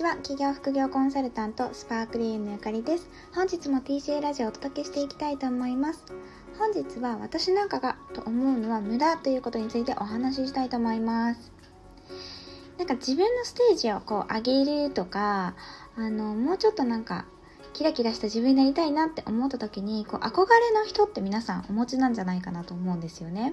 ちは。企業副業コンサルタントスパークリームゆかりです。本日も TCA ラジオをお届けしていきたいと思います。本日は私なんかがと思うのは無駄ということについてお話ししたいと思います。なんか自分のステージをこう上げるとかあのもうちょっとなんかキラキラした自分になりたいなって思った時にこう憧れの人って皆さんお持ちなんじゃないかなと思うんですよね。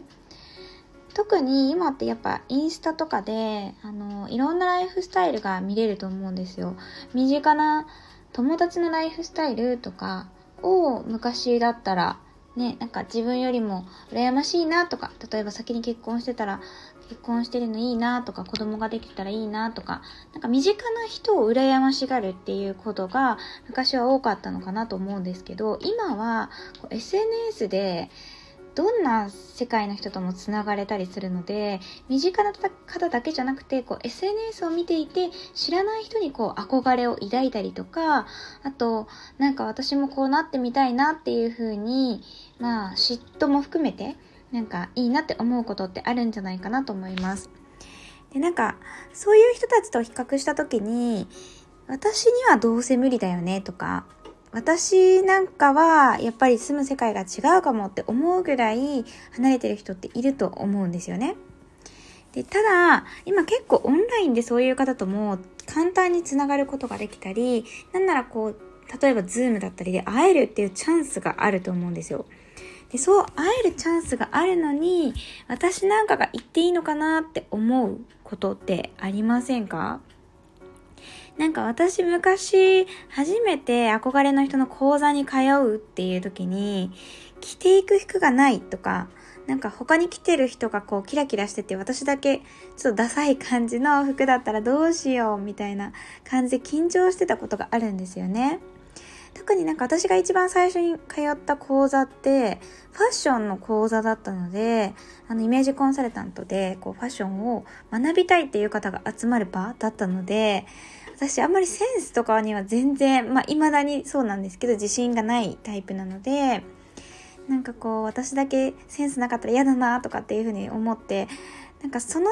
特に今ってやっぱインスタとかであのいろんなライフスタイルが見れると思うんですよ。身近な友達のライフスタイルとかを昔だったらねなんか自分よりも羨ましいなとか例えば先に結婚してたら結婚してるのいいなとか子供ができたらいいなとかなんか身近な人を羨ましがるっていうことが昔は多かったのかなと思うんですけど今は SNS でどんな世界の人ともつながれたりするので身近な方だけじゃなくてこう SNS を見ていて知らない人にこう憧れを抱いたりとかあとなんか私もこうなってみたいなっていう風にまあ嫉妬も含めてなんかいいなって思うことってあるんじゃないかなと思います。でなんかそういう人たちと比較した時に私にはどうせ無理だよねとか私なんかはやっぱり住む世界が違うかもって思うぐらい離れてる人っていると思うんですよね。でただ今結構オンラインでそういう方とも簡単につながることができたりなんならこう例えば Zoom だったりで会えるっていうチャンスがあると思うんですよ。でそう会えるチャンスがあるのに私なんかが言っていいのかなって思うことってありませんか？なんか私昔初めて憧れの人の講座に通うっていう時に着ていく服がないとかなんか他に来てる人がこうキラキラしてて私だけちょっとダサい感じの服だったらどうしようみたいな感じで緊張してたことがあるんですよね。特になんか私が一番最初に通った講座ってファッションの講座だったのであのイメージコンサルタントでこうファッションを学びたいっていう方が集まる場だったので私あんまりセンスとかには全然、まあ未だにそうなんですけど自信がないタイプなので、なんかこう私だけセンスなかったら嫌だなとかっていうふうに思って、なんかその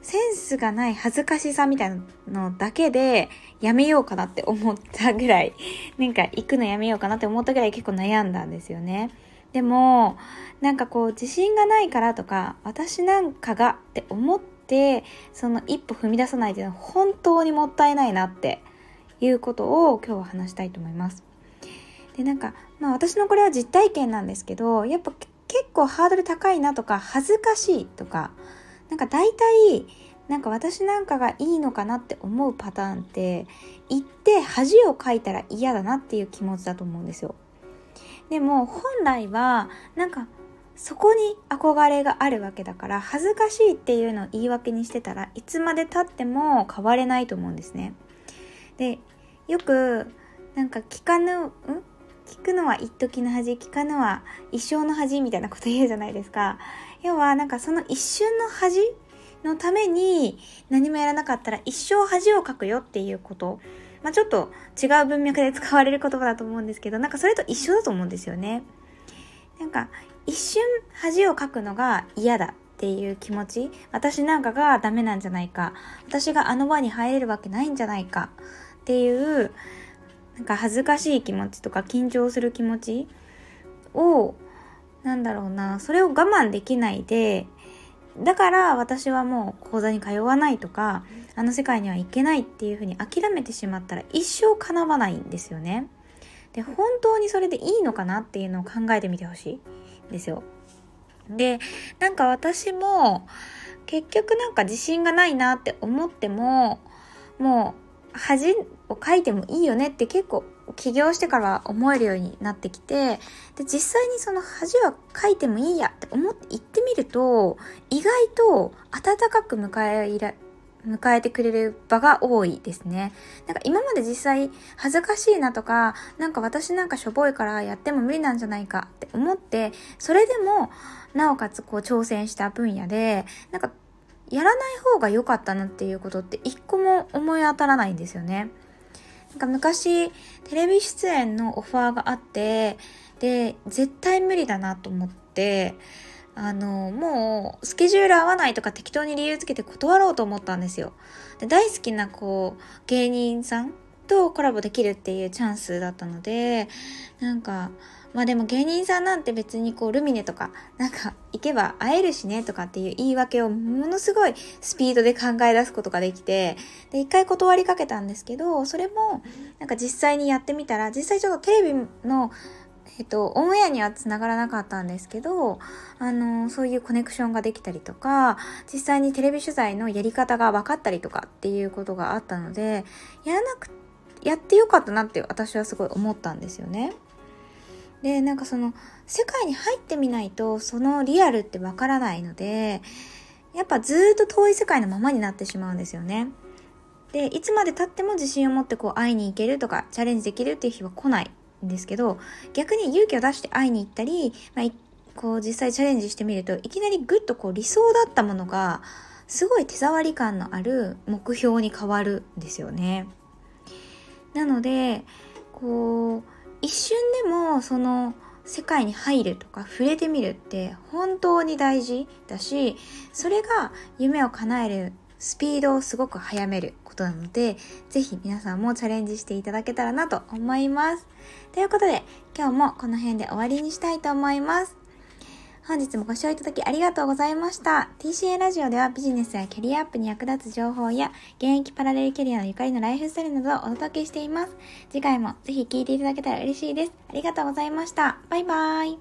センスがない恥ずかしさみたいなのだけでやめようかなって思ったぐらい、なんか行くのやめようかなって思ったぐらい結構悩んだんですよね。でも、なんかこう自信がないからとか、私なんかがって思っててその一歩踏み出さないっていうのは本当にもったいないなっていうことを今日は話したいと思います。でなんかまあ私のこれは実体験なんですけどやっぱ結構ハードル高いなとか恥ずかしいとかなんか大体なんか私なんかがいいのかなって思うパターンって言って恥をかいたら嫌だなっていう気持ちだと思うんですよ。でも本来はなんかそこに憧れがあるわけだから恥ずかしいっていうのを言い訳にしてたらいつまでたっても変われないと思うんですね。でよくなんか聞かぬん？聞くのは一時の恥聞かぬは一生の恥みたいなこと言うじゃないですか。要はなんかその一瞬の恥のために何もやらなかったら一生恥をかくよっていうこと。まあちょっと違う文脈で使われる言葉だと思うんですけどなんかそれと一緒だと思うんですよね。なんか一瞬恥をかくのが嫌だっていう気持ち私なんかがダメなんじゃないか。私があの場に入れるわけないんじゃないか。っていうなんか恥ずかしい気持ちとか緊張する気持ちをなんだろうな。それを我慢できないでだから私はもう講座に通わないとかあの世界には行けないっていうふうに諦めてしまったら一生叶わないんですよね。で本当にそれでいいのかなっていうのを考えてみてほしいんですよ。でなんか私も結局なんか自信がないなって思ってももう恥をかいてもいいよねって結構起業してから思えるようになってきてで実際にその恥はかいてもいいやって思って行ってみると意外と温かく迎え入れ迎えてくれる場が多いですね。なんか今まで実際恥ずかしいなとか、なんか私なんかしょぼいからやっても無理なんじゃないかって思って、それでもなおかつこう挑戦した分野で、なんかやらない方が良かったなっていうことって一個も思い当たらないんですよね。なんか昔テレビ出演のオファーがあって、で、絶対無理だなと思って、あの、もう、スケジュール合わないとか適当に理由つけて断ろうと思ったんですよ。で大好きな、こう、芸人さんとコラボできるっていうチャンスだったので、なんか、まあでも芸人さんなんて別にこうルミネとかなんか行けば会えるしねとかっていう言い訳をものすごいスピードで考え出すことができてで一回断りかけたんですけどそれもなんか実際にやってみたら実際ちょっとテレビのえっと、オンエアには繋がらなかったんですけど、あの、そういうコネクションができたりとか、実際にテレビ取材のやり方が分かったりとかっていうことがあったので、やらなく、やってよかったなって私はすごい思ったんですよね。でなんかその世界に入ってみないとそのリアルってわからないのでやっぱずっと遠い世界のままになってしまうんですよね。でいつまでたっても自信を持ってこう会いに行けるとかチャレンジできるっていう日は来ないですけど逆に勇気を出して会いに行ったり、まあ、こう実際チャレンジしてみるといきなりぐっとこう理想だったものがすごい手触り感のある目標に変わるんですよね。なのでこう一瞬でもその世界に入るとか触れてみるって本当に大事だしそれが夢を叶えるスピードをすごく速めることなのでぜひ皆さんもチャレンジしていただけたらなと思いますということで今日もこの辺で終わりにしたいと思います本日もご視聴いただきありがとうございました。TCA ラジオではビジネスやキャリアアップに役立つ情報や現役パラレルキャリアのゆかりのライフスタイルなどをお届けしています。次回もぜひ聴いていただけたら嬉しいです。ありがとうございました。バイバー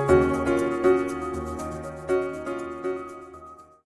イ。